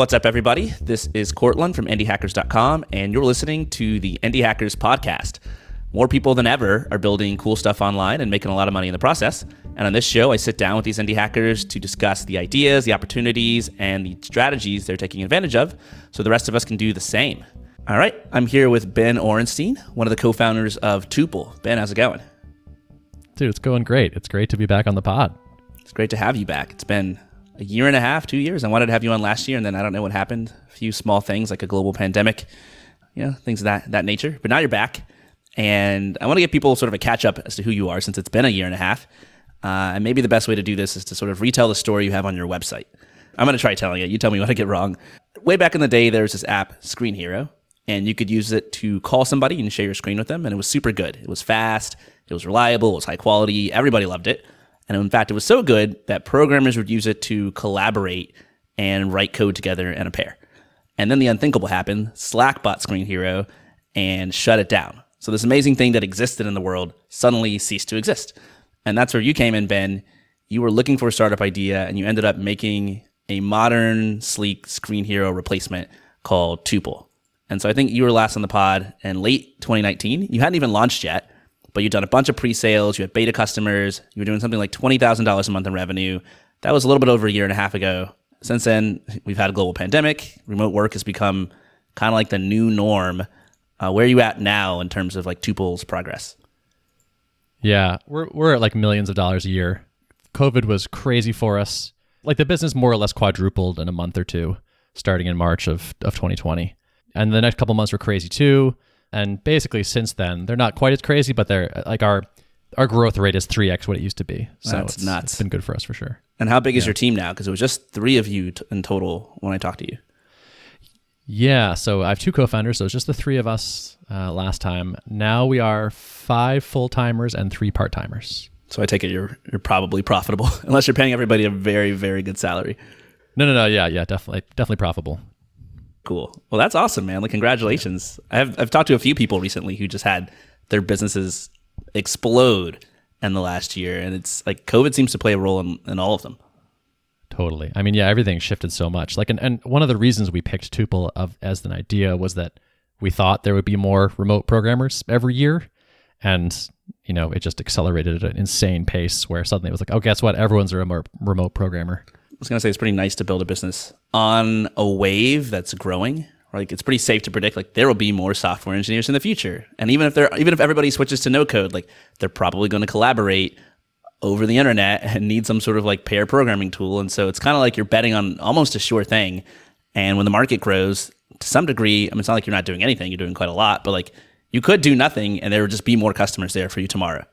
What's up, everybody? This is Courtland from IndieHackers.com, and you're listening to the Indie Hackers podcast. More people than ever are building cool stuff online and making a lot of money in the process. And on this show, I sit down with these indie hackers to discuss the ideas, the opportunities, and the strategies they're taking advantage of so the rest of us can do the same. All right, I'm here with Ben Orenstein, one of the co founders of Tuple. Ben, how's it going? Dude, it's going great. It's great to be back on the pod. It's great to have you back. It's been a year and a half, two years. I wanted to have you on last year, and then I don't know what happened. A few small things like a global pandemic, you know, things of that that nature. But now you're back, and I want to give people sort of a catch up as to who you are since it's been a year and a half. Uh, and maybe the best way to do this is to sort of retell the story you have on your website. I'm going to try telling it. You tell me what I get wrong. Way back in the day, there was this app, Screen Hero, and you could use it to call somebody and share your screen with them, and it was super good. It was fast, it was reliable, it was high quality. Everybody loved it. And in fact, it was so good that programmers would use it to collaborate and write code together in a pair. And then the unthinkable happened. Slack bought Screen Hero and shut it down. So this amazing thing that existed in the world suddenly ceased to exist. And that's where you came in, Ben. You were looking for a startup idea and you ended up making a modern, sleek Screen Hero replacement called Tuple. And so I think you were last on the pod in late 2019. You hadn't even launched yet, but you've done a bunch of pre-sales, you had beta customers, you were doing something like $20,000 a month in revenue. That was a little bit over a year and a half ago. Since then, we've had a global pandemic. Remote work has become kind of like the new norm. Uh, where are you at now in terms of like Tuple's progress? Yeah, we're we're at like millions of dollars a year. COVID was crazy for us. Like the business more or less quadrupled in a month or two, starting in March of, of 2020. And the next couple months were crazy too. And basically, since then, they're not quite as crazy, but they're like our our growth rate is three x what it used to be. So That's it's, nuts. It's been good for us for sure. And how big is your team now? Because it was just three of you t- in total when I talked to you. Yeah, so I have two co-founders, so it's just the three of us uh, last time. Now we are five full timers and three part timers. So I take it you're you're probably profitable, unless you're paying everybody a very very good salary. No, no, no. Yeah, yeah, definitely, definitely profitable. Cool. Well, that's awesome, man. Like, congratulations. I've I've talked to a few people recently who just had their businesses explode in the last year, and it's like COVID seems to play a role in, in all of them. Totally. I mean, yeah, everything shifted so much. Like, and, and one of the reasons we picked Tuple of as an idea was that we thought there would be more remote programmers every year, and you know, it just accelerated at an insane pace where suddenly it was like, oh, guess what? Everyone's a remote remote programmer. I was gonna say it's pretty nice to build a business on a wave that's growing. Like it's pretty safe to predict like there will be more software engineers in the future, and even if they're even if everybody switches to no code, like they're probably going to collaborate over the internet and need some sort of like pair programming tool. And so it's kind of like you're betting on almost a sure thing. And when the market grows to some degree, I mean, it's not like you're not doing anything; you're doing quite a lot. But like you could do nothing, and there would just be more customers there for you tomorrow.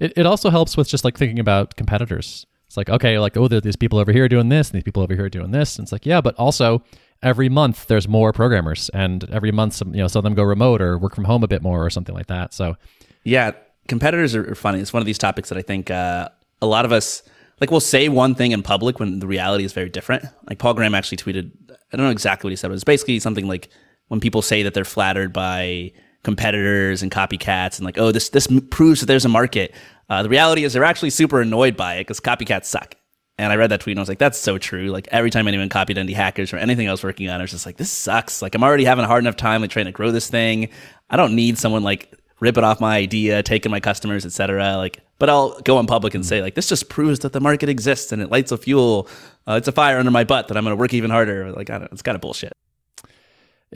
It it also helps with just like thinking about competitors. It's like okay, like oh, these people over here doing this, and these people over here doing this. And it's like yeah, but also every month there's more programmers, and every month some you know some of them go remote or work from home a bit more or something like that. So Yeah, competitors are, are funny. It's one of these topics that I think uh, a lot of us like we'll say one thing in public when the reality is very different. Like Paul Graham actually tweeted, I don't know exactly what he said, but it's basically something like when people say that they're flattered by competitors and copycats and like, oh, this this proves that there's a market. Uh, the reality is they're actually super annoyed by it because copycats suck. And I read that tweet and I was like, that's so true. Like every time anyone copied indie hackers or anything I was working on, I was just like, this sucks. Like I'm already having a hard enough time like trying to grow this thing. I don't need someone like ripping off my idea, taking my customers, etc. Like, but I'll go in public and say like, this just proves that the market exists and it lights a fuel. Uh, it's a fire under my butt that I'm going to work even harder. Like, I don't, it's kind of bullshit.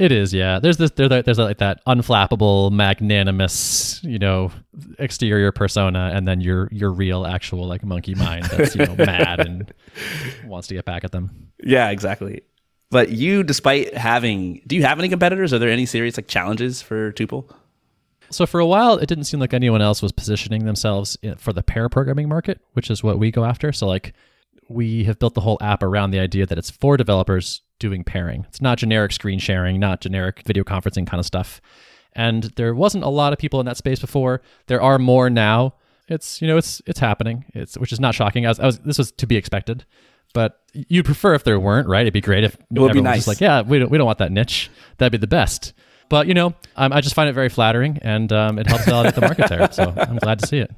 It is, yeah. There's this, there, there's like that unflappable, magnanimous, you know, exterior persona, and then your your real, actual like monkey mind that's you know mad and wants to get back at them. Yeah, exactly. But you, despite having, do you have any competitors? Are there any serious like challenges for Tuple? So for a while, it didn't seem like anyone else was positioning themselves eh, for the pair programming market, which is what we go after. So like, we have built the whole app around the idea that it's for developers doing pairing. It's not generic screen sharing, not generic video conferencing kind of stuff. And there wasn't a lot of people in that space before. There are more now. It's you know it's it's happening. It's which is not shocking. I was, I was this was to be expected. But you'd prefer if there weren't, right? It'd be great if It would be everyone was nice. just like, yeah, we don't we don't want that niche. That'd be the best. But you know, um, I just find it very flattering, and um, it helps validate the market there. So I'm glad to see it.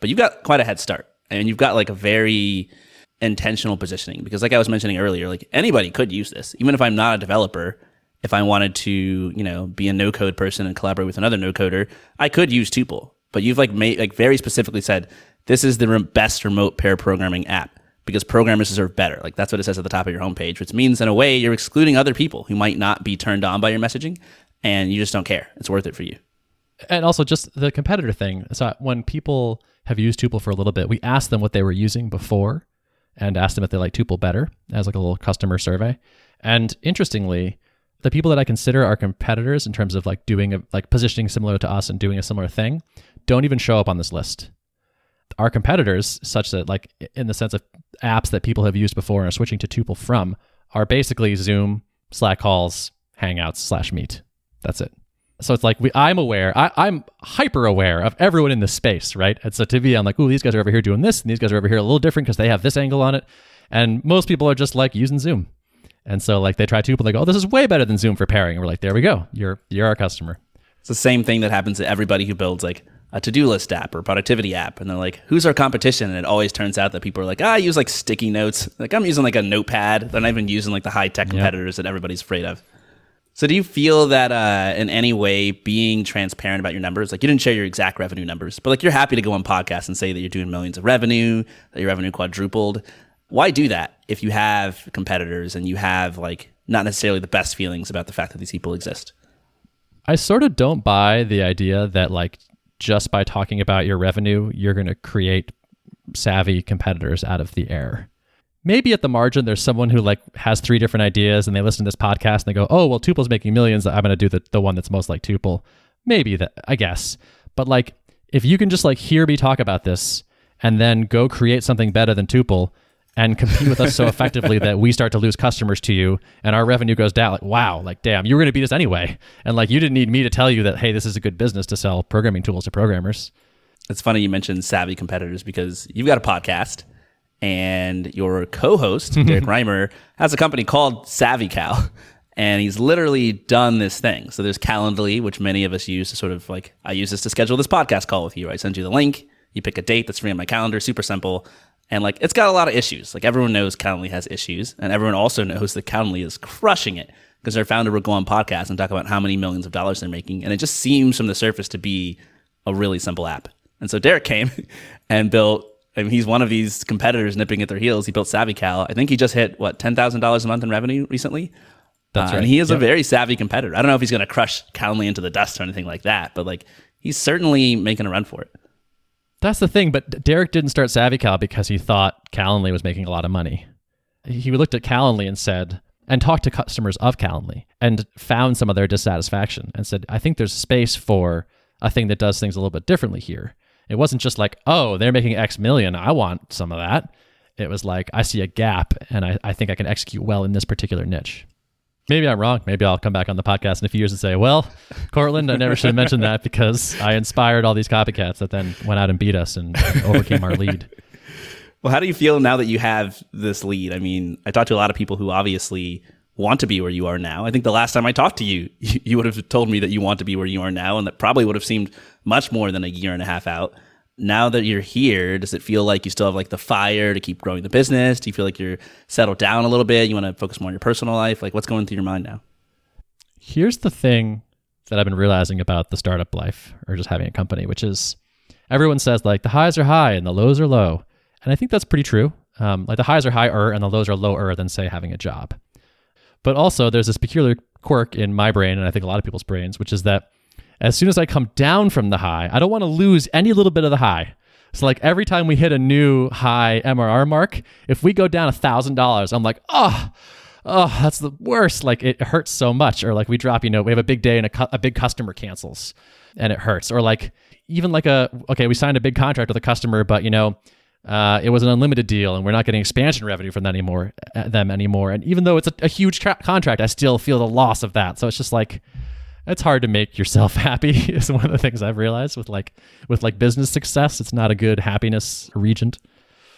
But you've got quite a head start, and you've got like a very intentional positioning because like I was mentioning earlier, like anybody could use this. Even if I'm not a developer, if I wanted to, you know, be a no code person and collaborate with another no coder, I could use Tuple. But you've like made like very specifically said this is the re- best remote pair programming app because programmers deserve better. Like that's what it says at the top of your homepage, which means in a way you're excluding other people who might not be turned on by your messaging and you just don't care. It's worth it for you. And also just the competitor thing. So when people have used Tuple for a little bit, we asked them what they were using before and asked them if they like Tuple better as like a little customer survey. And interestingly, the people that I consider our competitors in terms of like doing a, like positioning similar to us and doing a similar thing don't even show up on this list. Our competitors, such that like in the sense of apps that people have used before and are switching to Tuple from, are basically Zoom, Slack calls, Hangouts slash Meet. That's it. So it's like we, I'm aware, I, I'm hyper aware of everyone in this space, right? And so to me, I'm like, ooh, these guys are over here doing this, and these guys are over here a little different because they have this angle on it. And most people are just like using Zoom. And so like they try Tuple, they go, oh, this is way better than Zoom for pairing. And we're like, there we go. You're you're our customer. It's the same thing that happens to everybody who builds like a to-do list app or productivity app and they're like who's our competition and it always turns out that people are like ah, i use like sticky notes like i'm using like a notepad they're not even using like the high-tech competitors yep. that everybody's afraid of so do you feel that uh, in any way being transparent about your numbers, like you didn't share your exact revenue numbers, but like you're happy to go on podcasts and say that you're doing millions of revenue, that your revenue quadrupled. Why do that if you have competitors and you have like not necessarily the best feelings about the fact that these people exist? I sort of don't buy the idea that like just by talking about your revenue, you're going to create savvy competitors out of the air maybe at the margin there's someone who like has three different ideas and they listen to this podcast and they go, oh well, Tuple's making millions. I'm going to do the the one that's most like Tuple. Maybe that I guess, but like if you can just like hear me talk about this and then go create something better than Tuple and compete with us so effectively that we start to lose customers to you and our revenue goes down like wow like damn you were going to beat us anyway and like you didn't need me to tell you that hey this is a good business to sell programming tools to programmers it's funny you mentioned savvy competitors because you've got a podcast and your co-host Derek Reimer has a company called SavvyCal, and he's literally done this thing. So there's Calendly, which many of us use to sort of like I use this to schedule this podcast call with you. I send you the link, you pick a date that's free on my calendar, super simple. And like it's got a lot of issues. Like everyone knows Calendly has issues, and everyone also knows that Calendly is crushing it because their founder will go on podcasts and talk about how many millions of dollars they're making, and it just seems from the surface to be a really simple app. And so Derek came and built I mean, he's one of these competitors nipping at their heels. He built SavvyCal. I think he just hit what ten thousand dollars a month in revenue recently. That's uh, right. And he is yep. a very savvy competitor. I don't know if he's going to crush Calendly into the dust or anything like that, but like he's certainly making a run for it. That's the thing. But Derek didn't start SavvyCal because he thought Calendly was making a lot of money. He looked at Calendly and said, and talked to customers of Calendly and found some of their dissatisfaction and said, I think there's space for a thing that does things a little bit differently here. It wasn't just like, oh, they're making X million. I want some of that. It was like, I see a gap and I, I think I can execute well in this particular niche. Maybe I'm wrong. Maybe I'll come back on the podcast in a few years and say, well, Courtland, I never should have mentioned that because I inspired all these copycats that then went out and beat us and overcame our lead. Well, how do you feel now that you have this lead? I mean, I talked to a lot of people who obviously want to be where you are now. I think the last time I talked to you, you would have told me that you want to be where you are now, and that probably would have seemed much more than a year and a half out. Now that you're here, does it feel like you still have like the fire to keep growing the business? Do you feel like you're settled down a little bit? You want to focus more on your personal life? Like, what's going through your mind now? Here's the thing that I've been realizing about the startup life or just having a company, which is everyone says like the highs are high and the lows are low. And I think that's pretty true. Um, like the highs are higher and the lows are lower than, say, having a job. But also, there's this peculiar quirk in my brain, and I think a lot of people's brains, which is that as soon as I come down from the high, I don't want to lose any little bit of the high. So, like every time we hit a new high MRR mark, if we go down a thousand dollars, I'm like, oh, oh, that's the worst. Like it hurts so much. Or like we drop, you know, we have a big day and a, cu- a big customer cancels, and it hurts. Or like even like a okay, we signed a big contract with a customer, but you know, uh, it was an unlimited deal, and we're not getting expansion revenue from that anymore. Uh, them anymore. And even though it's a, a huge tra- contract, I still feel the loss of that. So it's just like it's hard to make yourself happy. is one of the things I've realized with like with like business success. It's not a good happiness regent.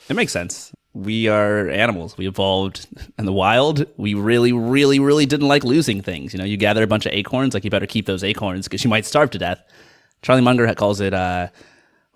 It makes sense. We are animals. We evolved in the wild. We really, really, really didn't like losing things. You know, you gather a bunch of acorns, like you better keep those acorns because you might starve to death. Charlie Munger calls it. Uh,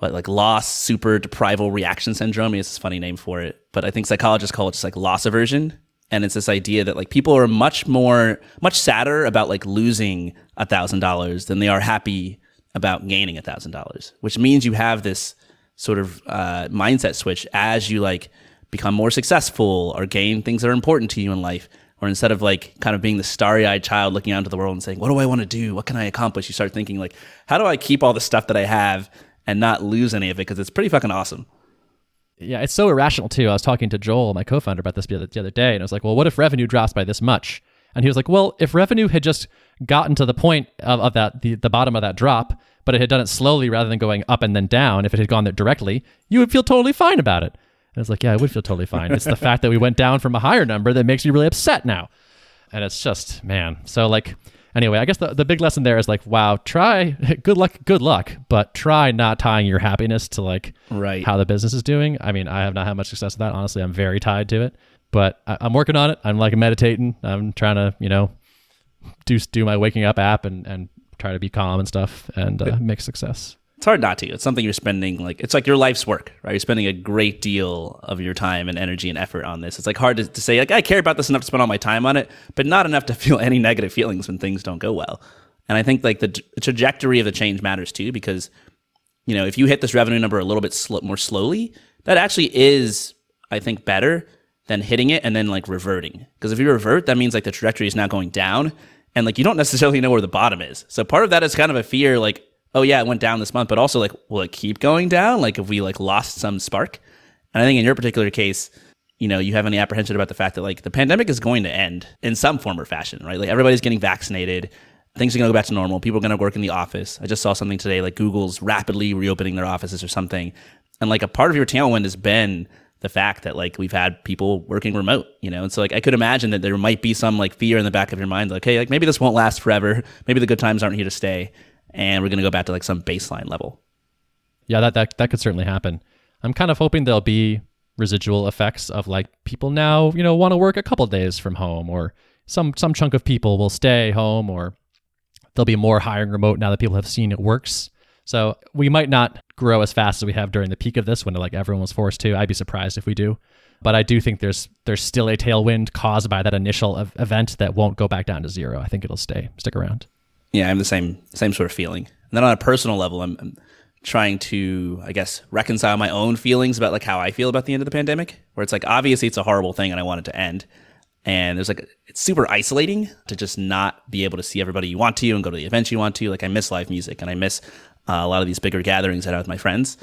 what like loss super deprival reaction syndrome. is a funny name for it, but I think psychologists call it just like loss aversion. And it's this idea that like people are much more, much sadder about like losing a thousand dollars than they are happy about gaining a thousand dollars, which means you have this sort of uh, mindset switch as you like become more successful or gain things that are important to you in life. Or instead of like kind of being the starry eyed child looking out into the world and saying, What do I want to do? What can I accomplish? You start thinking, like, how do I keep all the stuff that I have and not lose any of it? Because it's pretty fucking awesome. Yeah, it's so irrational too. I was talking to Joel, my co-founder, about this the other, day, and I was like, "Well, what if revenue drops by this much?" And he was like, "Well, if revenue had just gotten to the point of, of that the, the bottom of that drop, but it had done it slowly rather than going up and then down, if it had gone there directly, you would feel totally fine about it." And I was like, "Yeah, I would feel totally fine. It's the fact that we went down from a higher number that makes me really upset now." And it's just, man. So like, anyway, I guess the, the big lesson there is like, wow, try good luck, good luck, but try not tying your happiness to like Right. how the business is doing. I mean, I have not had much success with that. Honestly, I'm very tied to it, but I, I'm working on it. I'm like meditating. I'm trying to, you know, do do my waking up app and and try to be calm and stuff and uh, make success. It's hard not to. It's something you're spending like it's like your life's work, right? You're spending a great deal of your time and energy and effort on this. It's like hard to, to say like I care about this enough to spend all my time on it, but not enough to feel any negative feelings when things don't go well. And I think like the trajectory of the change matters too because you know if you hit this revenue number a little bit sl- more slowly, that actually is I think better than hitting it and then like reverting. Because if you revert, that means like the trajectory is now going down and like you don't necessarily know where the bottom is. So part of that is kind of a fear like oh yeah, it went down this month, but also like, will it keep going down? Like if we like lost some spark? And I think in your particular case, you know, you have any apprehension about the fact that like the pandemic is going to end in some form or fashion, right? Like everybody's getting vaccinated. Things are going to go back to normal. People are going to work in the office. I just saw something today, like Google's rapidly reopening their offices or something. And like a part of your tailwind has been the fact that like we've had people working remote, you know? And so like I could imagine that there might be some like fear in the back of your mind, like, hey, like maybe this won't last forever. Maybe the good times aren't here to stay and we're going to go back to like some baseline level. Yeah, that that that could certainly happen. I'm kind of hoping there'll be residual effects of like people now, you know, want to work a couple days from home or some some chunk of people will stay home or there'll be more hiring remote now that people have seen it works. So we might not grow as fast as we have during the peak of this when like everyone was forced to. I'd be surprised if we do. But I do think there's there's still a tailwind caused by that initial ev- event that won't go back down to zero. I think it'll stay stick around. Yeah, I'm the same same sort of feeling. And then on a personal level, I'm, I'm trying to, I guess, reconcile my own feelings about like how I feel about the end of the pandemic. Where it's like obviously it's a horrible thing and I want it to end. And there's like it's super isolating to just not be able to see everybody you want to and go to the events you want to. Like I miss live music and I miss uh, a lot of these bigger gatherings that I have with my friends.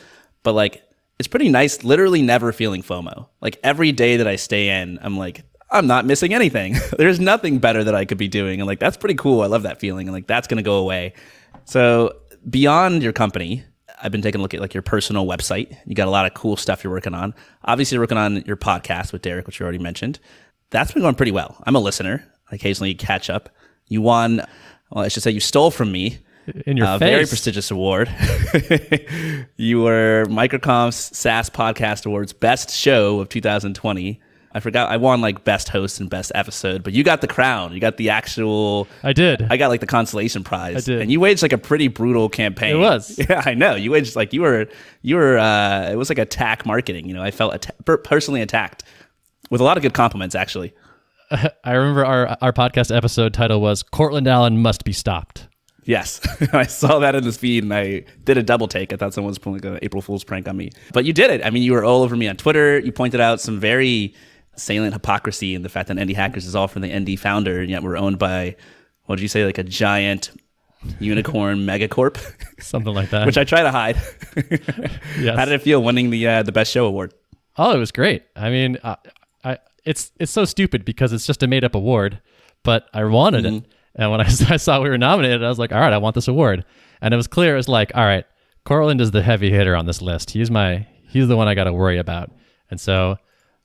But like it's pretty nice, literally never feeling FOMO. Like every day that I stay in, I'm like, I'm not missing anything. There's nothing better that I could be doing. And like, that's pretty cool. I love that feeling. And like, that's going to go away. So beyond your company, I've been taking a look at like your personal website. You got a lot of cool stuff you're working on. Obviously, you're working on your podcast with Derek, which you already mentioned. That's been going pretty well. I'm a listener. I occasionally catch up. You won, well, I should say you stole from me In your a face. very prestigious award. you were MicroConf's SaaS Podcast Awards Best Show of 2020. I forgot I won like Best Host and Best Episode, but you got the crown. You got the actual. I did. I got like the consolation prize. I did. and you waged like a pretty brutal campaign. It was. Yeah, I know. You waged like you were. You were. uh It was like attack marketing. You know, I felt atta- per- personally attacked with a lot of good compliments, actually. I remember our our podcast episode title was Courtland Allen must be stopped. Yes, I saw that in the feed and I did a double take. I thought someone was pulling an April Fool's prank on me. But you did it. I mean, you were all over me on Twitter. You pointed out some very salient hypocrisy in the fact that Indie Hackers is all from the indie founder, and yet we're owned by, what did you say, like a giant unicorn megacorp, Something like that. which I try to hide. Yes. How did it feel winning the uh, the best show award? Oh, it was great. I mean, uh, I it's it's so stupid because it's just a made up award, but I wanted it. And when I, I saw we were nominated, I was like, all right, I want this award. And it was clear. It was like, all right, Courtland is the heavy hitter on this list. He's my he's the one I got to worry about. And so,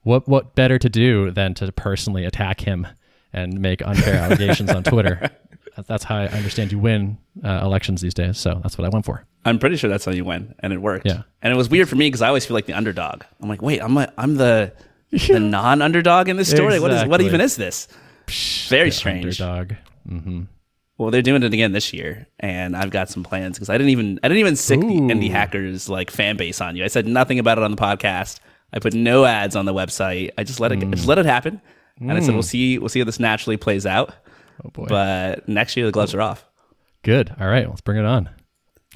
what what better to do than to personally attack him and make unfair allegations on Twitter? That's how I understand you win uh, elections these days. So that's what I went for. I'm pretty sure that's how you win, and it worked. Yeah. And it was weird for me because I always feel like the underdog. I'm like, wait, I'm a, I'm the the non-underdog in this story. What is what even is this? Very strange. Underdog. hmm Well, they're doing it again this year, and I've got some plans because I didn't even I didn't even sick the indie hackers like fan base on you. I said nothing about it on the podcast. I put no ads on the website. I just let it I just let it happen, and I said mm. we'll see we'll see how this naturally plays out. Oh boy. But next year the gloves are off. Good. All right, let's bring it on.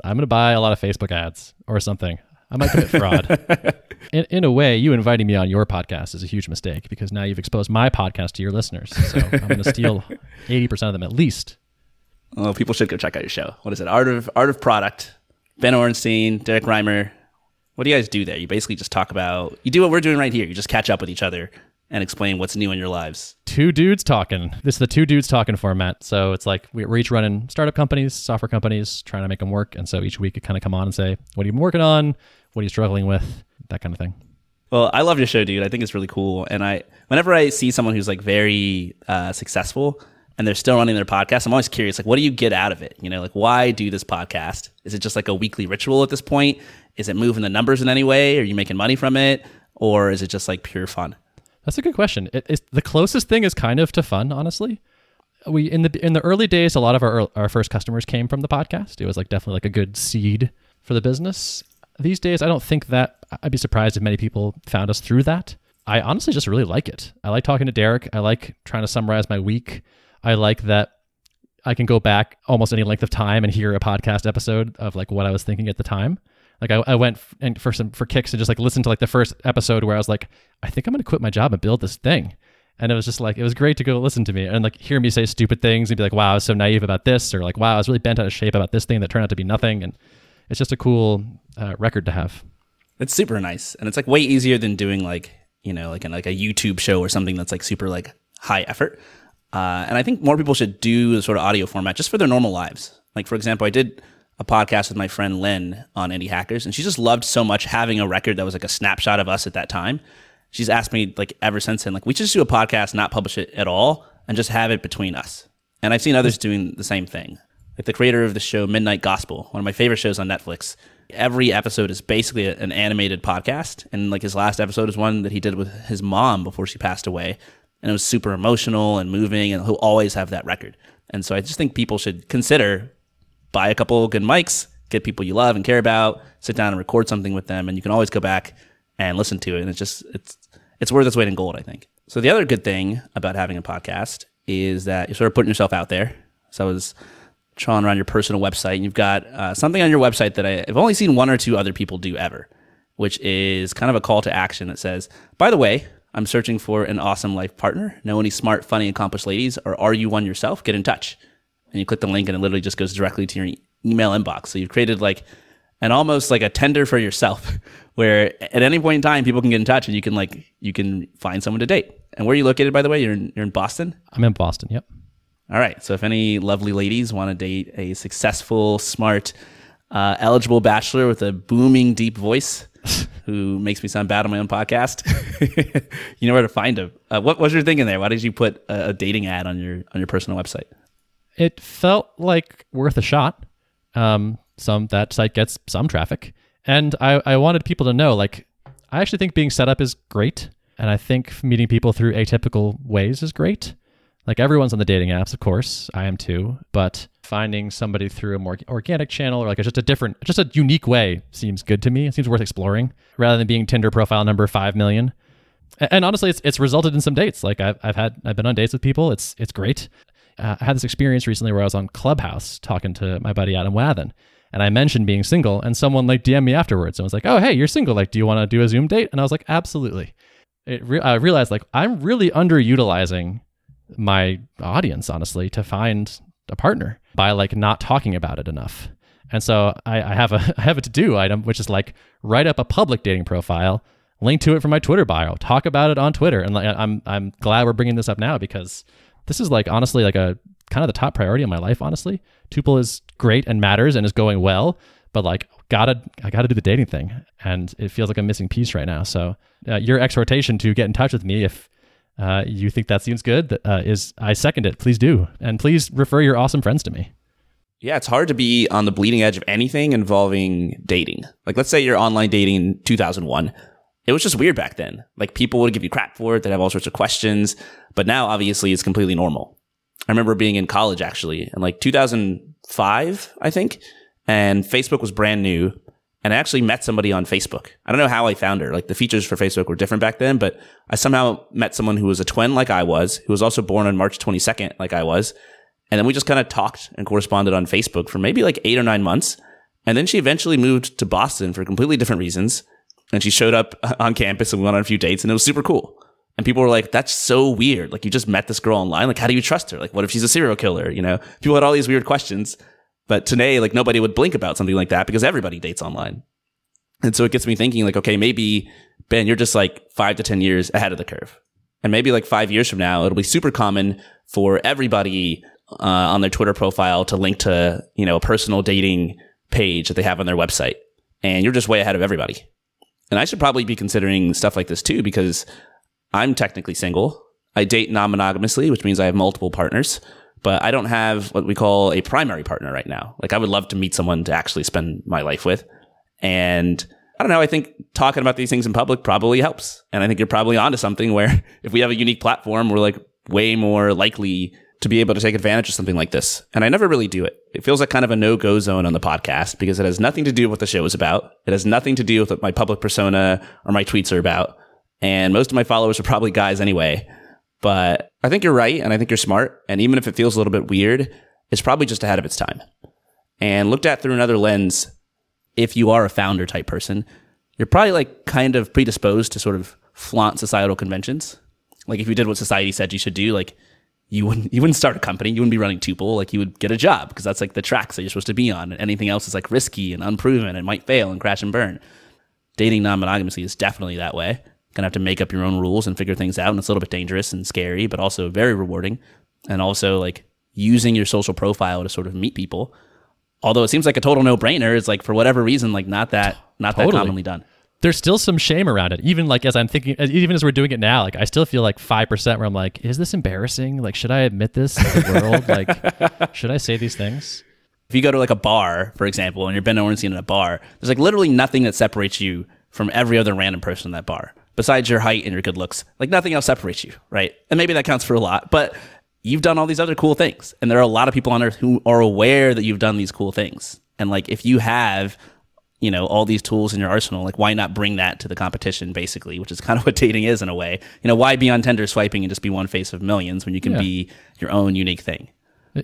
I'm going to buy a lot of Facebook ads or something. I might commit fraud. in, in a way, you inviting me on your podcast is a huge mistake because now you've exposed my podcast to your listeners. So I'm going to steal 80% of them at least. Oh, people should go check out your show. What is it? Art of Art of Product. Ben Orenstein, Derek Reimer. What do you guys do there? You basically just talk about you do what we're doing right here. You just catch up with each other and explain what's new in your lives. Two dudes talking. This is the two dudes talking format. So it's like we- we're each running startup companies, software companies, trying to make them work. And so each week, it kind of come on and say, "What have you been working on? What are you struggling with?" That kind of thing. Well, I love your show, dude. I think it's really cool. And I, whenever I see someone who's like very uh, successful and they're still running their podcast, I'm always curious, like, what do you get out of it? You know, like, why do this podcast? Is it just like a weekly ritual at this point? Is it moving the numbers in any way? Are you making money from it? Or is it just like pure fun? That's a good question. It, it's, the closest thing is kind of to fun, honestly. We in the in the early days, a lot of our our first customers came from the podcast. It was like definitely like a good seed for the business. These days, I don't think that I'd be surprised if many people found us through that. I honestly just really like it. I like talking to Derek. I like trying to summarize my week. I like that I can go back almost any length of time and hear a podcast episode of like what I was thinking at the time. Like I, I went f- and for some for kicks and just like listened to like the first episode where I was like, I think I'm gonna quit my job and build this thing. And it was just like it was great to go listen to me and like hear me say stupid things and be like, wow, I was so naive about this, or like, wow, I was really bent out of shape about this thing that turned out to be nothing. And it's just a cool uh, record to have. It's super nice, and it's like way easier than doing like you know like an, like a YouTube show or something that's like super like high effort. Uh, and I think more people should do the sort of audio format just for their normal lives. Like for example, I did a podcast with my friend Lynn on Indie Hackers, and she just loved so much having a record that was like a snapshot of us at that time. She's asked me like ever since then, like we should just do a podcast, not publish it at all, and just have it between us. And I've seen others doing the same thing. Like the creator of the show Midnight Gospel, one of my favorite shows on Netflix. Every episode is basically an animated podcast, and like his last episode is one that he did with his mom before she passed away, and it was super emotional and moving, and he'll always have that record. And so I just think people should consider buy a couple good mics, get people you love and care about, sit down and record something with them, and you can always go back and listen to it. And it's just it's it's worth its weight in gold, I think. So the other good thing about having a podcast is that you're sort of putting yourself out there. So I was trawling around your personal website, and you've got uh, something on your website that I, I've only seen one or two other people do ever, which is kind of a call to action that says, "By the way." I'm searching for an awesome life partner. Know any smart, funny, accomplished ladies, or are you one yourself? Get in touch and you click the link and it literally just goes directly to your email inbox. So you've created like an almost like a Tinder for yourself where at any point in time people can get in touch and you can like you can find someone to date. And where are you located by the way? You're in, you're in Boston? I'm in Boston. Yep. All right. So if any lovely ladies want to date a successful, smart, uh, eligible bachelor with a booming deep voice who makes me sound bad on my own podcast, you know where to find him. Uh, what was your thinking there? Why did you put a, a dating ad on your on your personal website? it felt like worth a shot. Um, some that site gets some traffic, and I, I wanted people to know like I actually think being set up is great, and I think meeting people through atypical ways is great. Like everyone's on the dating apps, of course, I am too, but finding somebody through a more organic channel or like just a different, just a unique way seems good to me. It seems worth exploring rather than being Tinder profile number five million. A- And honestly, it's it's resulted in some dates. Like I've I've had I've been on dates with people. It's it's great. Uh, I had this experience recently where I was on Clubhouse talking to my buddy Adam Wathan, and I mentioned being single, and someone like DM'd me afterwards and was like, "Oh, hey, you're single. Like, do you want to do a Zoom date?" And I was like, "Absolutely." It re- I realized like I'm really underutilizing my audience, honestly, to find a partner by like not talking about it enough. And so I, I have a I have a to do item, which is like write up a public dating profile, link to it from my Twitter bio, talk about it on Twitter. And like I'm I'm glad we're bringing this up now because this is like honestly like a kind of the top priority in my life. Honestly, Tuple is great and matters and is going well, but like gotta I gotta do the dating thing, and it feels like a missing piece right now. So uh, your exhortation to get in touch with me if uh, you think that seems good uh, is I second it. Please do, and please refer your awesome friends to me. Yeah, it's hard to be on the bleeding edge of anything involving dating. Like, let's say you're online dating in 2001. It was just weird back then. Like, people would give you crap for it. They'd have all sorts of questions. But now, obviously, it's completely normal. I remember being in college actually in like 2005, I think, and Facebook was brand new. And I actually met somebody on Facebook. I don't know how I found her. Like the features for Facebook were different back then, but I somehow met someone who was a twin like I was, who was also born on March 22nd like I was. And then we just kind of talked and corresponded on Facebook for maybe like eight or nine months. And then she eventually moved to Boston for completely different reasons. And she showed up on campus and we went on a few dates and it was super cool. And people were like, that's so weird. Like you just met this girl online. Like, how do you trust her? Like, what if she's a serial killer? You know, people had all these weird questions. But today, like nobody would blink about something like that because everybody dates online. And so it gets me thinking like, okay, maybe Ben, you're just like five to 10 years ahead of the curve. And maybe like five years from now, it'll be super common for everybody uh, on their Twitter profile to link to, you know, a personal dating page that they have on their website. And you're just way ahead of everybody. And I should probably be considering stuff like this too, because I'm technically single. I date non monogamously, which means I have multiple partners, but I don't have what we call a primary partner right now. Like I would love to meet someone to actually spend my life with. And I don't know. I think talking about these things in public probably helps. And I think you're probably onto something where if we have a unique platform, we're like way more likely to be able to take advantage of something like this. And I never really do it. It feels like kind of a no go zone on the podcast because it has nothing to do with what the show is about. It has nothing to do with what my public persona or my tweets are about. And most of my followers are probably guys anyway. But I think you're right. And I think you're smart. And even if it feels a little bit weird, it's probably just ahead of its time. And looked at through another lens, if you are a founder type person, you're probably like kind of predisposed to sort of flaunt societal conventions. Like if you did what society said you should do, like you wouldn't you wouldn't start a company, you wouldn't be running Tuple, like you would get a job because that's like the tracks that you're supposed to be on. And anything else is like risky and unproven and might fail and crash and burn. Dating non-monogamously is definitely that way. Gonna have to make up your own rules and figure things out, and it's a little bit dangerous and scary, but also very rewarding. And also like using your social profile to sort of meet people. Although it seems like a total no-brainer, it's like for whatever reason, like not that not Totally. that commonly done. there's still some shame around it. Even like as I'm thinking, as- even as we're doing it now, like I still feel like five percent where I'm like, is this embarrassing? Like, should I admit this to the world? like, should I say these things? if you go to like a bar, for example, and you're Ben Orenstein in a bar, there's like literally nothing that separates you from every other random person in that bar besides your height and your good looks. Like nothing else separates you, right? And maybe that counts for a lot, but you've done all these other cool things. And there are a lot of people on earth who are aware that you've done these cool things. And like if you have, you know, all these tools in your arsenal, like why not bring that to the competition basically, which is kind of what dating is in a way. You know, why be on Tinder swiping and just be one face of millions when you can Yeah. be your own unique thing?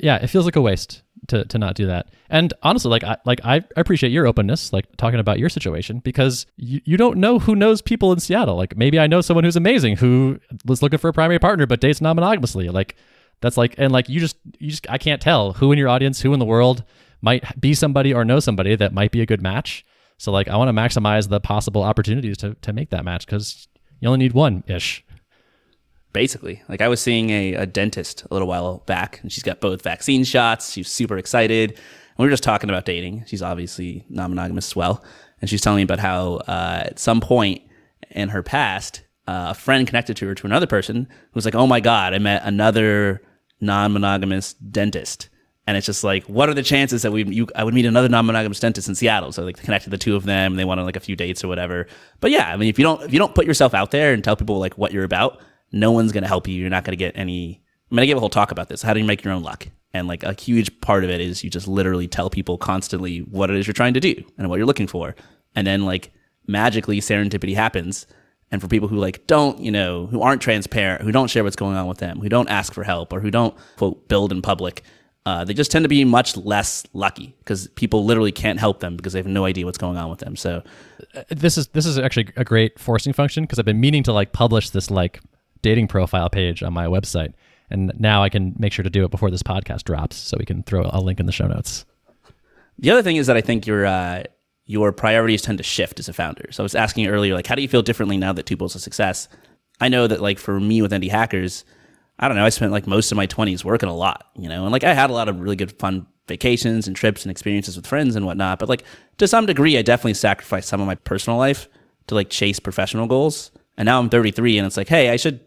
Yeah, it feels like a waste to, to not do that. And honestly, like I like I appreciate your openness, like talking about your situation, because you, you don't know who knows people in Seattle. Like maybe I know someone who's amazing who was looking for a primary partner but dates non-monogamously. Like that's like and like you just you just I can't tell who in your audience, who in the world might be somebody or know somebody that might be a good match. So like I want to maximize the possible opportunities to to make that match because you only need one ish. Basically. Like I was seeing a, a dentist a little while back, and she's got both vaccine shots. She's super excited. And we were just talking about dating. She's obviously non-monogamous as well, and she's telling me about how uh, at some point in her past, uh, a friend connected to her to another person who was like, "Oh my god, I met another non-monogamous dentist." And it's just like, what are the chances that we you I would meet another non-monogamous dentist in Seattle? So like connected the two of them. And they went on like a few dates or whatever. But yeah, I mean, if you don't if you don't put yourself out there and tell people like what you're about, no one's gonna help you. You're not gonna get any. I'm gonna give a whole talk about this. How do you make your own luck? And like a huge part of it is you just literally tell people constantly what it is you're trying to do and what you're looking for, and then like magically serendipity happens. And for people who like don't, you know, who aren't transparent, who don't share what's going on with them, who don't ask for help, or who don't quote build in public, uh, they just tend to be much less lucky because people literally can't help them because they have no idea what's going on with them. So this is this is actually a great forcing function because I've been meaning to like publish this like dating profile page on my website, and now I can make sure to do it before this podcast drops, so we can throw a link in the show notes. The other thing is that I think your uh, your priorities tend to shift as a founder. So I was asking earlier, like, how do you feel differently now that Tuple's a success? I know that, like, for me with Indie Hackers, I don't know, I spent like most of my 20s working a lot, you know, and like I had a lot of really good fun vacations and trips and experiences with friends and whatnot. But like to some degree, I definitely sacrificed some of my personal life to like chase professional goals. And now I'm 33 and it's like, hey, I should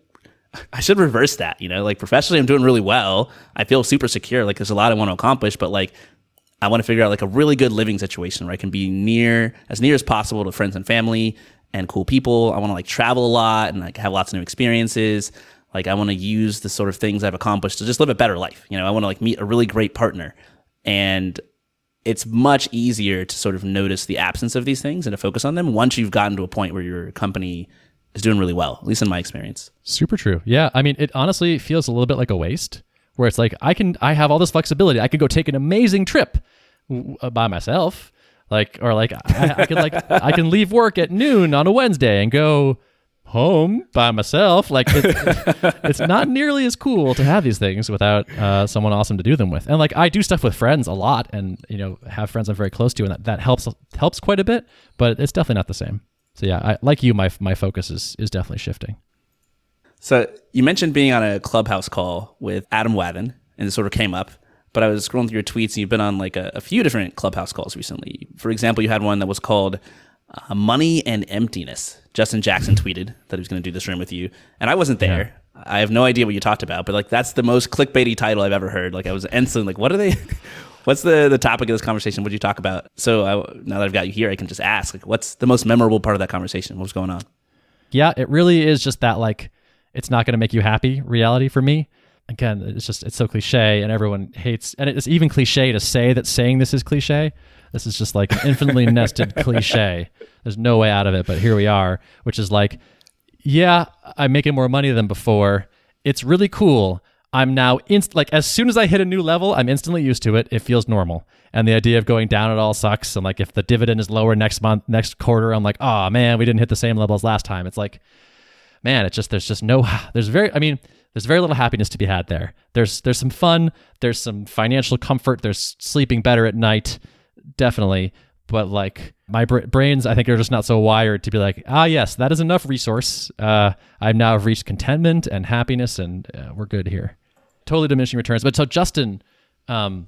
I should reverse that, you know, like professionally I'm doing really well. I feel super secure. Like there's a lot I want to accomplish, but like I want to figure out like a really good living situation where I can be near as near as possible to friends and family and cool people. I want to like travel a lot and like have lots of new experiences. Like I want to use the sort of things I've accomplished to just live a better life. You know, I want to like meet a really great partner. And it's much easier to sort of notice the absence of these things and to focus on them once you've gotten to a point where your company is doing really well, at least in my experience. Super true. Yeah. I mean, it honestly feels a little bit like a waste where it's like, I can, I have all this flexibility. I could go take an amazing trip uh, by myself. Like, or like, I, I can like, I can leave work at noon on a Wednesday and go home by myself. Like it's, it's not nearly as cool to have these things without uh, someone awesome to do them with. And like I do stuff with friends a lot, and you know have friends I'm very close to, and that, that helps helps quite a bit. But it's definitely not the same. So yeah, I, like you, my my focus is is definitely shifting. So you mentioned being on a clubhouse call with Adam Wathan, and it sort of came up. But I was scrolling through your tweets, and you've been on like a, a few different clubhouse calls recently. For example, you had one that was called uh, "Money and Emptiness." Justin Jackson tweeted that he was going to do this room with you, and I wasn't there. Yeah. I have no idea what you talked about, but like that's the most clickbaity title I've ever heard. Like I was instantly like, "What are they? what's the the topic of this conversation? What did you talk about?" So I, now that I've got you here, I can just ask, like, what's the most memorable part of that conversation? What was going on? Yeah, it really is just that like it's not going to make you happy reality for me. Again, it's just it's so cliche, and everyone hates, and it's even cliche to say that saying this is cliche. This is just like an infinitely nested cliche. There's no way out of it, but here we are, which is like, yeah, I'm making more money than before. It's really cool. I'm now inst like as soon as I hit a new level, I'm instantly used to it. It feels normal. And the idea of going down at all sucks. And like if the dividend is lower next month, next quarter, I'm like, oh man, we didn't hit the same level as last time. It's like, man, it's just there's just no there's very I mean, there's very little happiness to be had there. There's there's some fun, there's some financial comfort, there's sleeping better at night definitely. But like my brains, I think are just not so wired to be like, ah, yes, that is enough resource. Uh, I've now reached contentment and happiness, and uh, we're good here. Totally diminishing returns. But so Justin um,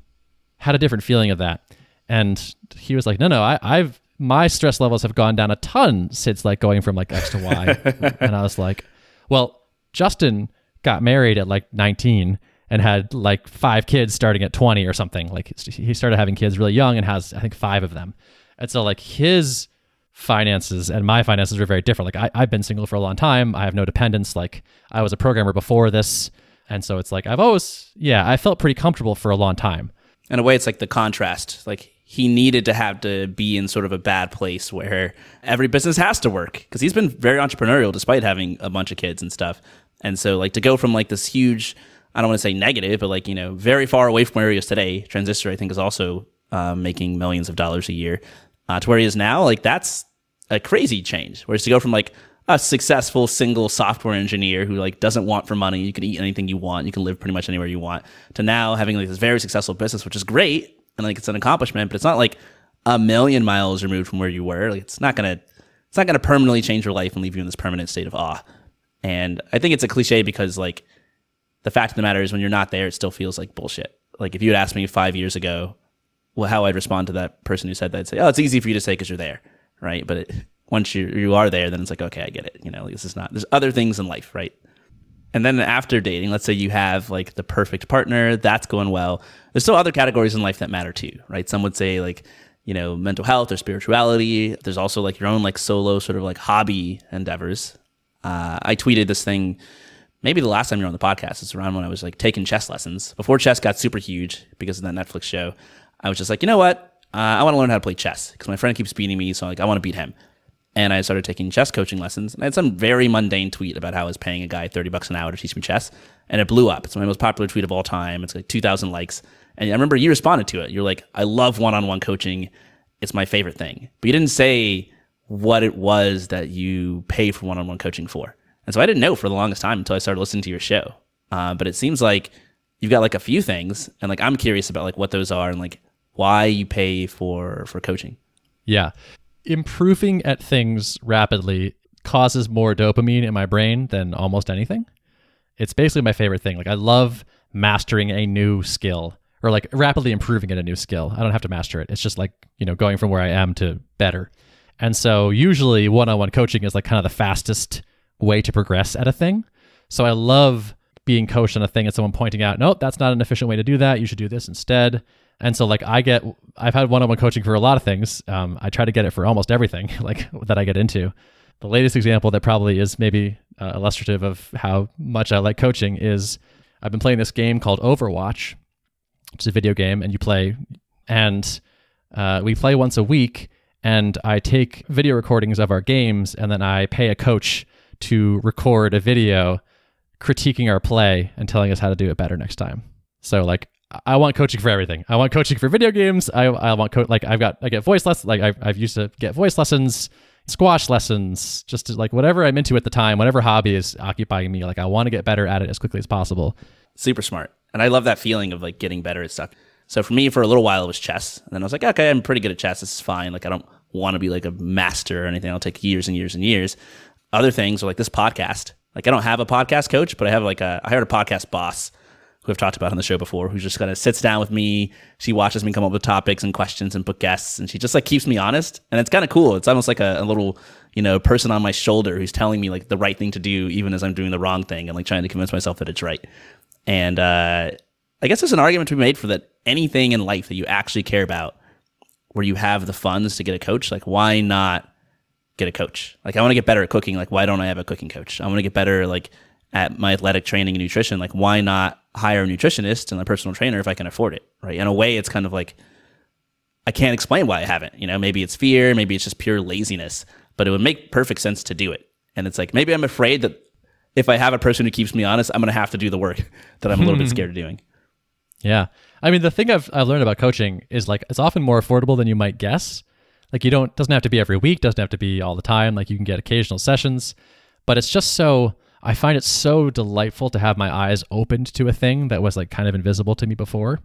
had a different feeling of that, and he was like, no, no, I, I've my stress levels have gone down a ton since like going from like X to Y, and I was like, well, Justin got married at like 19 and had like five kids starting at 20 or something. Like he started having kids really young and has, I think, five of them. And so, like, his finances and my finances are very different. Like, I, I've been single for a long time. I have no dependents. Like, I was a programmer before this. And so it's like, I've always, yeah, I felt pretty comfortable for a long time. In a way, it's like the contrast. Like, he needed to have to be in sort of a bad place where every business has to work because he's been very entrepreneurial despite having a bunch of kids and stuff. And so, like, to go from like this huge I don't want to say negative, but like, you know, very far away from where he is today. Transistor, I think, is also uh, making millions of dollars a year uh, to where he is now. Like, that's a crazy change. Whereas to go from like a successful single software engineer who like doesn't want for money, you can eat anything you want, you can live pretty much anywhere you want, to now having like this very successful business, which is great and like it's an accomplishment, but it's not like a million miles removed from where you were. Like, it's not gonna, it's not gonna permanently change your life and leave you in this permanent state of awe. And I think it's a cliche because like the fact of the matter is when you're not there, it still feels like bullshit. Like if you had asked me five years ago, well, how I'd respond to that person who said that, I'd say, oh, it's easy for you to say because you're there, right? But it, once you you are there, then it's like, okay, I get it. You know, like, this is not. There's other things in life, right? And then after dating, let's say you have like the perfect partner, that's going well. There's still other categories in life that matter too, right? Some would say like, you know, mental health or spirituality. There's also like your own like solo sort of like hobby endeavors. Uh, I tweeted this thing maybe the last time you were on the podcast is around when I was like taking chess lessons before chess got super huge because of that Netflix show. I was just like, you know what? Uh, I want to learn how to play chess because my friend keeps beating me, so like I want to beat him. And I started taking chess coaching lessons. And I had some very mundane tweet about how I was paying a guy thirty bucks an hour to teach me chess, and it blew up. It's my most popular tweet of all time. It's like two thousand likes. And I remember you responded to it. You're like, I love one-on-one coaching. It's my favorite thing. But you didn't say what it was that you pay for one-on-one coaching for. And so I didn't know for the longest time until I started listening to your show. Uh, but it seems like you've got like a few things, and like I'm curious about like what those are and like why you pay for for coaching. Yeah, improving at things rapidly causes more dopamine in my brain than almost anything. It's basically my favorite thing. Like I love mastering a new skill or like rapidly improving at a new skill. I don't have to master it. It's just like, you know, going from where I am to better. And so usually one-on-one coaching is like kind of the fastest way to progress at a thing. So I love being coached on a thing and someone pointing out, nope, that's not an efficient way to do that. You should do this instead. And so like I get, I've had one-on-one coaching for a lot of things. Um, I try to get it for almost everything like that I get into. the latest example that probably is maybe uh, illustrative of how much I like coaching is I've been playing this game called Overwatch. It's a video game, and you play, and uh, we play once a week. And I take video recordings of our games, and then I pay a coach to record a video critiquing our play and telling us how to do it better next time. So like I want coaching for everything. I want coaching for video games. I, I want co- like I've got I get voice lessons. Like I've, I've used to get voice lessons, squash lessons, just to, like whatever I'm into at the time, whatever hobby is occupying me. Like I want to get better at it as quickly as possible. Super smart, and I love that feeling of like getting better at stuff. So for me, for a little while, it was chess, and then I was like, okay, I'm pretty good at chess. This is fine. Like I don't want to be like a master or anything. I'll take years and years and years. Other things are like this podcast. Like I don't have a podcast coach, but I have like a I hired a podcast boss who I've talked about on the show before, who just kind of sits down with me. She watches me come up with topics and questions and book guests, and she just like keeps me honest. And it's kind of cool. It's almost like a, a, little, you know, person on my shoulder who's telling me like the right thing to do, even as I'm doing the wrong thing, and like trying to convince myself that it's right. And uh, I guess there's an argument to be made for that anything in life that you actually care about, where you have the funds to get a coach, like why not get a coach? Like I want to get better at cooking. Like why don't I have a cooking coach? I want to get better like at my athletic training and nutrition. Like why not hire a nutritionist and a personal trainer if I can afford it? Right. In a way, it's kind of like I can't explain why I haven't. You know, maybe it's fear, maybe it's just pure laziness, but it would make perfect sense to do it. And it's like maybe I'm afraid that if I have a person who keeps me honest, I'm going to have to do the work that I'm a little bit hmm. scared of doing. Yeah. I mean, the thing I've, I've learned about coaching is like it's often more affordable than you might guess. Like you don't doesn't have to be every week, doesn't have to be all the time. Like you can get occasional sessions, but it's just so I find it so delightful to have my eyes opened to a thing that was like kind of invisible to me before.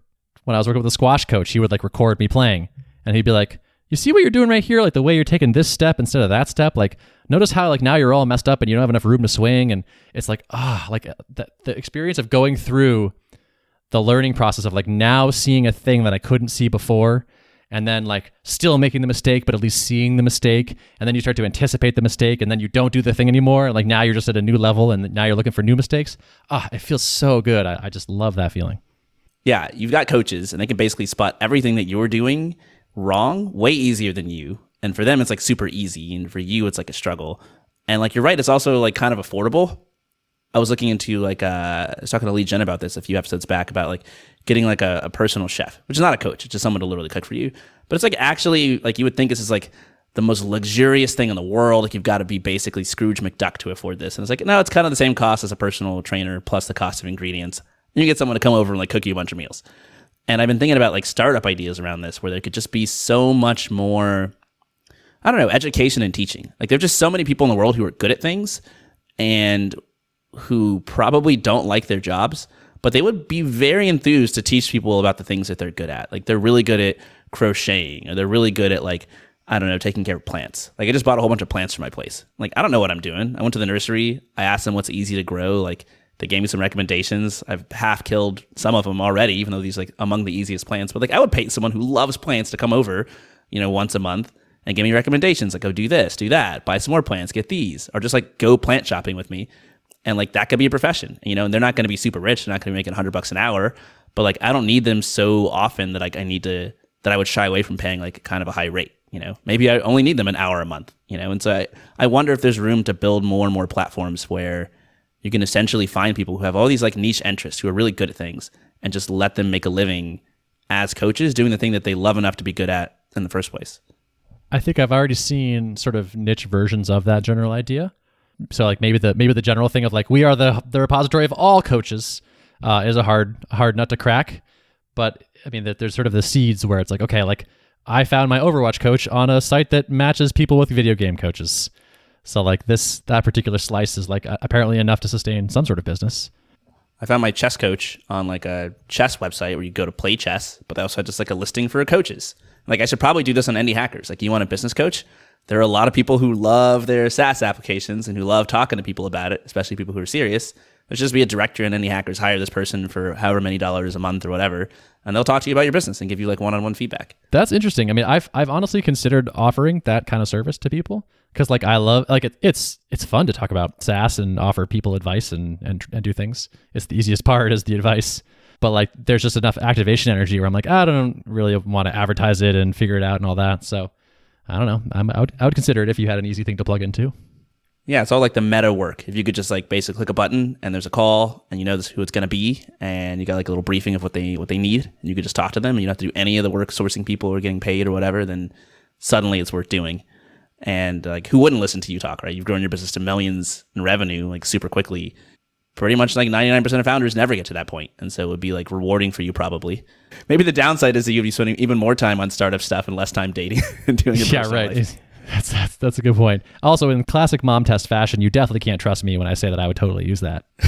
When I was working with a squash coach, he would like record me playing and he'd be like, "You see what you're doing right here? Like the way you're taking this step instead of that step. Like notice how like now you're all messed up and you don't have enough room to swing and it's like ah, like the, the experience of going through the learning process of like now seeing a thing that I couldn't see before and then like still making the mistake, but at least seeing the mistake. And then you start to anticipate the mistake and then you don't do the thing anymore. Like now you're just at a new level and now you're looking for new mistakes. Ah, it feels so good. I, I just love that feeling. Yeah, you've got coaches and they can basically spot everything that you're doing wrong way easier than you. And for them, it's like super easy. And for you, it's like a struggle. And like you're right, it's also like kind of affordable. I was looking into like uh, I was talking to Li Jin about this a few episodes back about like getting like a, a, personal chef, which is not a coach, it's just someone to literally cook for you. But it's like actually like you would think this is like the most luxurious thing in the world. Like you've got to be basically Scrooge McDuck to afford this. And it's like no, it's kind of the same cost as a personal trainer plus the cost of ingredients. You get someone to come over and like cook you a bunch of meals. And I've been thinking about like startup ideas around this where there could just be so much more I don't know, education and teaching. Like there's just so many people in the world who are good at things and who probably don't like their jobs, but they would be very enthused to teach people about the things that they're good at. Like they're really good at crocheting or they're really good at like I don't know, taking care of plants. Like I just bought a whole bunch of plants for my place. Like I don't know what I'm doing. I went to the nursery. I asked them what's easy to grow. Like they gave me some recommendations. I've half killed some of them already, even though these like among the easiest plants. But like I would pay someone who loves plants to come over, you know, once a month and give me recommendations. Like go do this, do that, buy some more plants, get these, or just like go plant shopping with me and like that could be a profession, you know, and they're not going to be super rich. They're not going to be making hundred bucks an hour, but like I don't need them so often that like I need to that I would shy away from paying like kind of a high rate. You know, maybe I only need them an hour a month. You know, and so I, I wonder if there's room to build more and more platforms where you can essentially find people who have all these like niche interests who are really good at things and just let them make a living as coaches doing the thing that they love enough to be good at in the first place. I think I've already seen sort of niche versions of that general idea. So like maybe the maybe the general thing of like we are the the repository of all coaches uh, is a hard hard nut to crack. But I mean, that there's sort of the seeds where it's like okay, like I found my Overwatch coach on a site that matches people with video game coaches. So like this that particular slice is like apparently enough to sustain some sort of business. I found my chess coach on like a chess website where you go to play chess, but they also had just like a listing for coaches. Like I should probably do this on Indie Hackers. Like you want a business coach? There are a lot of people who love their SaaS applications and who love talking to people about it, especially people who are serious. Let's just be a director and Indie Hackers hire this person for however many dollars a month or whatever, and they'll talk to you about your business and give you like one-on-one feedback. That's interesting. I mean, I've I've honestly considered offering that kind of service to people because like I love like it, it's it's fun to talk about SaaS and offer people advice and, and and do things. It's the easiest part is the advice. But like, there's just enough activation energy where I'm like, ah, I don't really want to advertise it and figure it out and all that. So I don't know. I'm, I, would, I would consider it if you had an easy thing to plug into. Yeah, it's all like the meta work. If you could just like basically click a button and there's a call and you know this, who it's going to be and you got like a little briefing of what they what they need and you could just talk to them and you don't have to do any of the work sourcing people or getting paid or whatever, then suddenly it's worth doing. And like who wouldn't listen to you talk, right? You've grown your business to millions in revenue like super quickly. Pretty much like 99% of founders never get to that point. And so it would be like rewarding for you probably. Maybe the downside is that you'd be spending even more time on startup stuff and less time dating and doing your Yeah, right. life. That's, that's that's a good point. Also, in classic mom test fashion, you definitely can't trust me when I say that I would totally use that.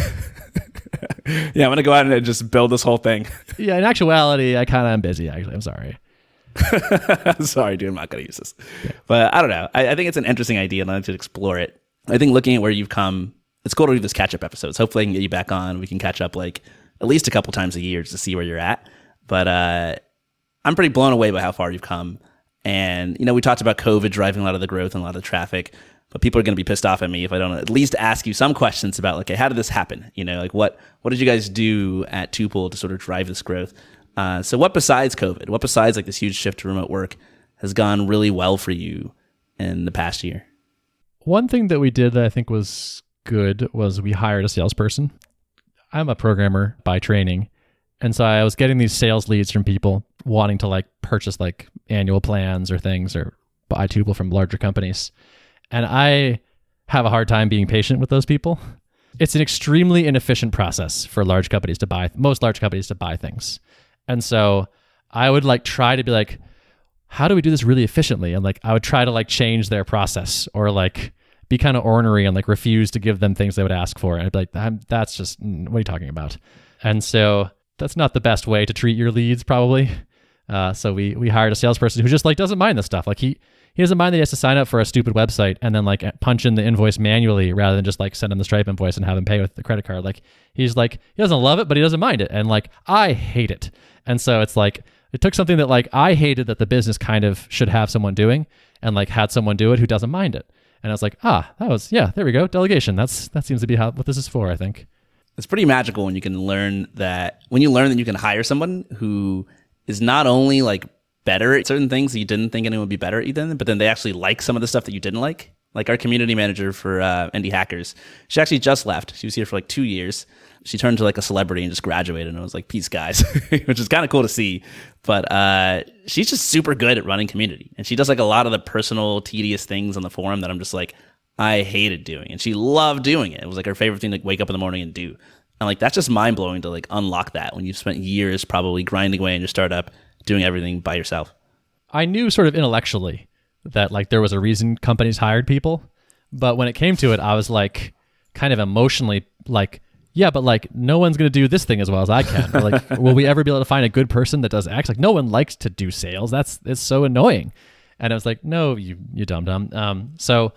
Yeah, I'm gonna go out and just build this whole thing. yeah, in actuality, I kind of am busy. Actually, I'm sorry. Sorry, dude, I'm not gonna use this. But I don't know. I, I think it's an interesting idea, and I like to explore it. I think looking at where you've come, it's cool to do this catch up episodes. Hopefully, I can get you back on. We can catch up like at least a couple times a year just to see where you're at. But uh, I'm pretty blown away by how far you've come. And you know, we talked about COVID driving a lot of the growth and a lot of the traffic. But people are going to be pissed off at me if I don't at least ask you some questions about like, okay, how did this happen? You know, like what what did you guys do at Tuple to sort of drive this growth? Uh, so, what besides COVID, what besides like this huge shift to remote work has gone really well for you in the past year? One thing that we did that I think was good was we hired a salesperson. I'm a programmer by training. And so I was getting these sales leads from people wanting to like purchase like annual plans or things or buy Tuple from larger companies. And I have a hard time being patient with those people. It's an extremely inefficient process for large companies to buy, most large companies to buy things. And so I would like try to be like, how do we do this really efficiently? And like I would try to like change their process or like be kind of ornery and like refuse to give them things they would ask for. And I'd be like, I'm, that's just what are you talking about? And so that's not the best way to treat your leads, probably. Uh, so we we hired a salesperson who just like doesn't mind this stuff. Like he he doesn't mind that he has to sign up for a stupid website and then like punch in the invoice manually rather than just like send him the Stripe invoice and have him pay with the credit card. Like he's like he doesn't love it, but he doesn't mind it. And like I hate it. And so it's like it took something that like I hated that the business kind of should have someone doing and like had someone do it who doesn't mind it. And I was like, ah, that was yeah, there we go, delegation. That's that seems to be how what this is for. I think. It's pretty magical when you can learn that when you learn that you can hire someone who is not only like better at certain things that you didn't think anyone would be better at then, but then they actually like some of the stuff that you didn't like. Like our community manager for uh, Indie Hackers, she actually just left. She was here for like two years. She turned to like a celebrity and just graduated. And I was like, peace, guys, which is kind of cool to see. But uh, she's just super good at running community, and she does like a lot of the personal, tedious things on the forum that I'm just like, I hated doing, and she loved doing it. It was like her favorite thing to wake up in the morning and do. And like that's just mind blowing to like unlock that when you've spent years probably grinding away in your startup, doing everything by yourself. I knew sort of intellectually that like there was a reason companies hired people, but when it came to it, I was like kind of emotionally like, yeah, but like no one's gonna do this thing as well as I can. Or, like, will we ever be able to find a good person that does X? Like, no one likes to do sales. That's it's so annoying. And I was like, no, you you dumb dumb. Um, so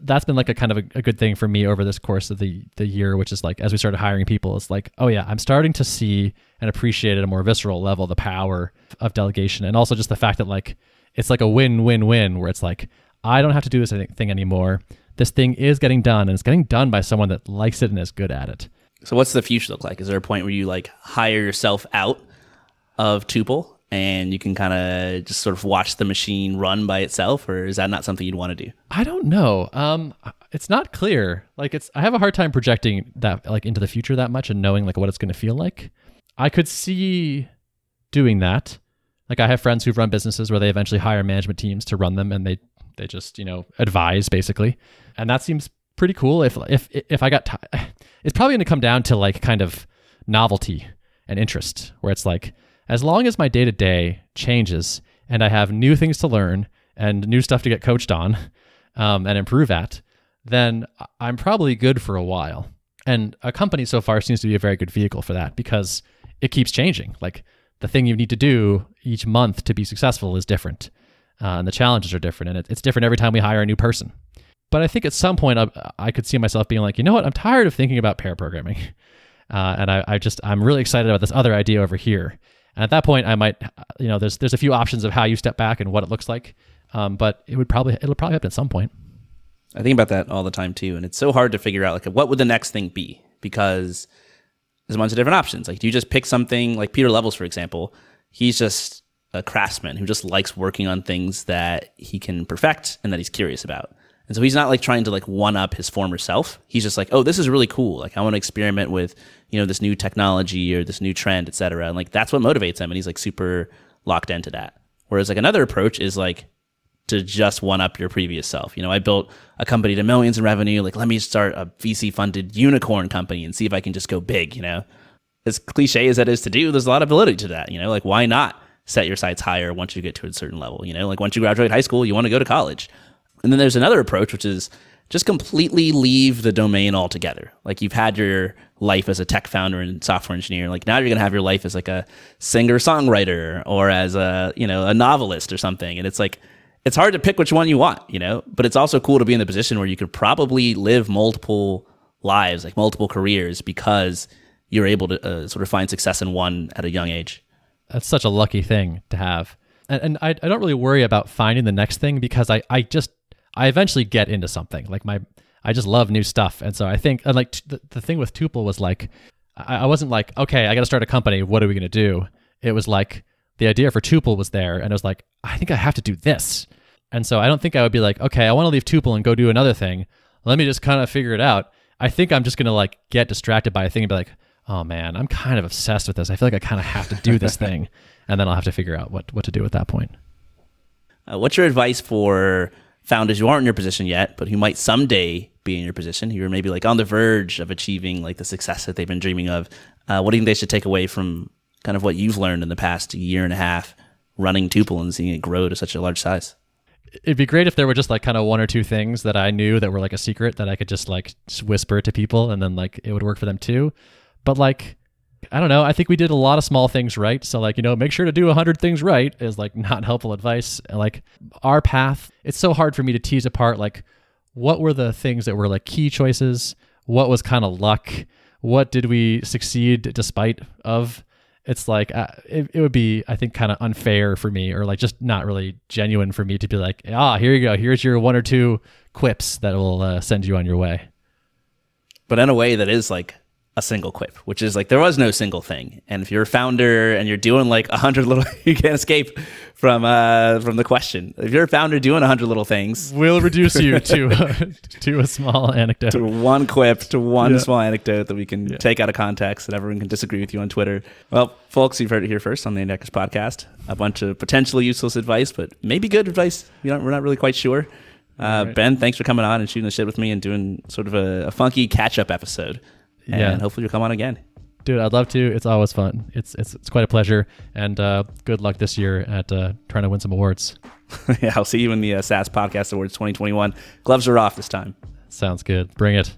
that's been like a kind of a, a, good thing for me over this course of the the year, which is like as we started hiring people, it's like, oh yeah, I'm starting to see and appreciate at a more visceral level the power of delegation, and also just the fact that like it's like a win win win where it's like I don't have to do this thing anymore. This thing is getting done, and it's getting done by someone that likes it and is good at it. So, what's the future look like? Is there a point where you like hire yourself out of Tuple and you can kind of just sort of watch the machine run by itself or is that not something you'd want to do? I don't know. Um it's not clear. Like it's i have a hard time projecting that like into the future that much and knowing like what it's going to feel like. I could see doing that. Like i have friends who've run businesses where they eventually hire management teams to run them and they they just you know advise basically. And that seems pretty cool if if if i got it's probably going to come down to like kind of novelty and interest where it's like as long as my day to day changes and I have new things to learn and new stuff to get coached on um, and improve at, then I'm probably good for a while. And a company so far seems to be a very good vehicle for that because it keeps changing. Like the thing you need to do each month to be successful is different, uh, and the challenges are different, and it, it's different every time we hire a new person. But I think at some point I, I, could see myself being like, you know what, I'm tired of thinking about pair programming, uh, and I, I just I'm really excited about this other idea over here. And at that point, I might, you know, there's there's a few options of how you step back and what it looks like, um, but it would probably it'll probably happen at some point. I think about that all the time too, and it's so hard to figure out like what would the next thing be because there's a bunch of different options. Like, do you just pick something like Pieter Levels, for example? He's just a craftsman who just likes working on things that he can perfect and that he's curious about. And so he's not like trying to like one up his former self. He's just like, oh, this is really cool. Like I want to experiment with, you know, this new technology or this new trend, et cetera. And like that's what motivates him. And he's like super locked into that. Whereas like another approach is like to just one up your previous self. You know, I built a company to millions in revenue. Like, let me start a VC funded unicorn company and see if I can just go big, you know? As cliche as that is to do, there's a lot of validity to that. You know, like why not set your sights higher once you get to a certain level? You know, like once you graduate high school, you want to go to college. And then there's another approach, which is just completely leave the domain altogether. Like you've had your life as a tech founder and software engineer. Like now you're going to have your life as like a singer songwriter or as a, you know, a novelist or something. And it's like, it's hard to pick which one you want, you know, but it's also cool to be in the position where you could probably live multiple lives, like multiple careers because you're able to uh, sort of find success in one at a young age. That's such a lucky thing to have. And, and I, I don't really worry about finding the next thing because I, I just I eventually get into something. Like my, I just love new stuff, and so I think, and like t- the, the thing with Tuple was like, I, I wasn't like, okay, I got to start a company. What are we gonna do? It was like the idea for Tuple was there, and it was like, I think I have to do this, and so I don't think I would be like, okay, I want to leave Tuple and go do another thing. Let me just kind of figure it out. I think I'm just gonna like get distracted by a thing and be like, oh man, I'm kind of obsessed with this. I feel like I kind of have to do this thing, and then I'll have to figure out what what to do at that point. Uh, what's your advice for founders who aren't in your position yet, but who might someday be in your position, who are maybe like on the verge of achieving like the success that they've been dreaming of. Uh, what do you think they should take away from kind of what you've learned in the past year and a half running Tuple and seeing it grow to such a large size? It'd be great if there were just like kind of one or two things that I knew that were like a secret that I could just like whisper to people and then like it would work for them too. But like I don't know. I think we did a lot of small things right. So like, you know, make sure to do a 100 things right is like not helpful advice. Like our path, it's so hard for me to tease apart like what were the things that were like key choices? What was kind of luck? What did we succeed despite of? It's like uh, it, it would be I think kind of unfair for me or like just not really genuine for me to be like, "Ah, here you go. Here's your one or two quips that will uh, send you on your way." But in a way that is like a single quip, which is like there was no single thing. And if you're a founder and you're doing like a hundred little, you can't escape from uh from the question. If you're a founder doing a hundred little things, we'll reduce you to uh, to a small anecdote, to one quip, to one yeah. small anecdote that we can yeah. take out of context, and everyone can disagree with you on Twitter. Well, folks, you've heard it here first on the Indie Hackers podcast. A bunch of potentially useless advice, but maybe good advice. You know, we're not really quite sure. Uh, right. Ben, thanks for coming on and shooting the shit with me and doing sort of a, a funky catch up episode yeah. and hopefully you'll come on again. Dude, I'd love to. It's always fun. It's it's it's quite a pleasure, and uh, good luck this year at uh, trying to win some awards. yeah, I'll see you in the uh, SaaS Podcast Awards 2021. Gloves are off this time. Sounds good. Bring it.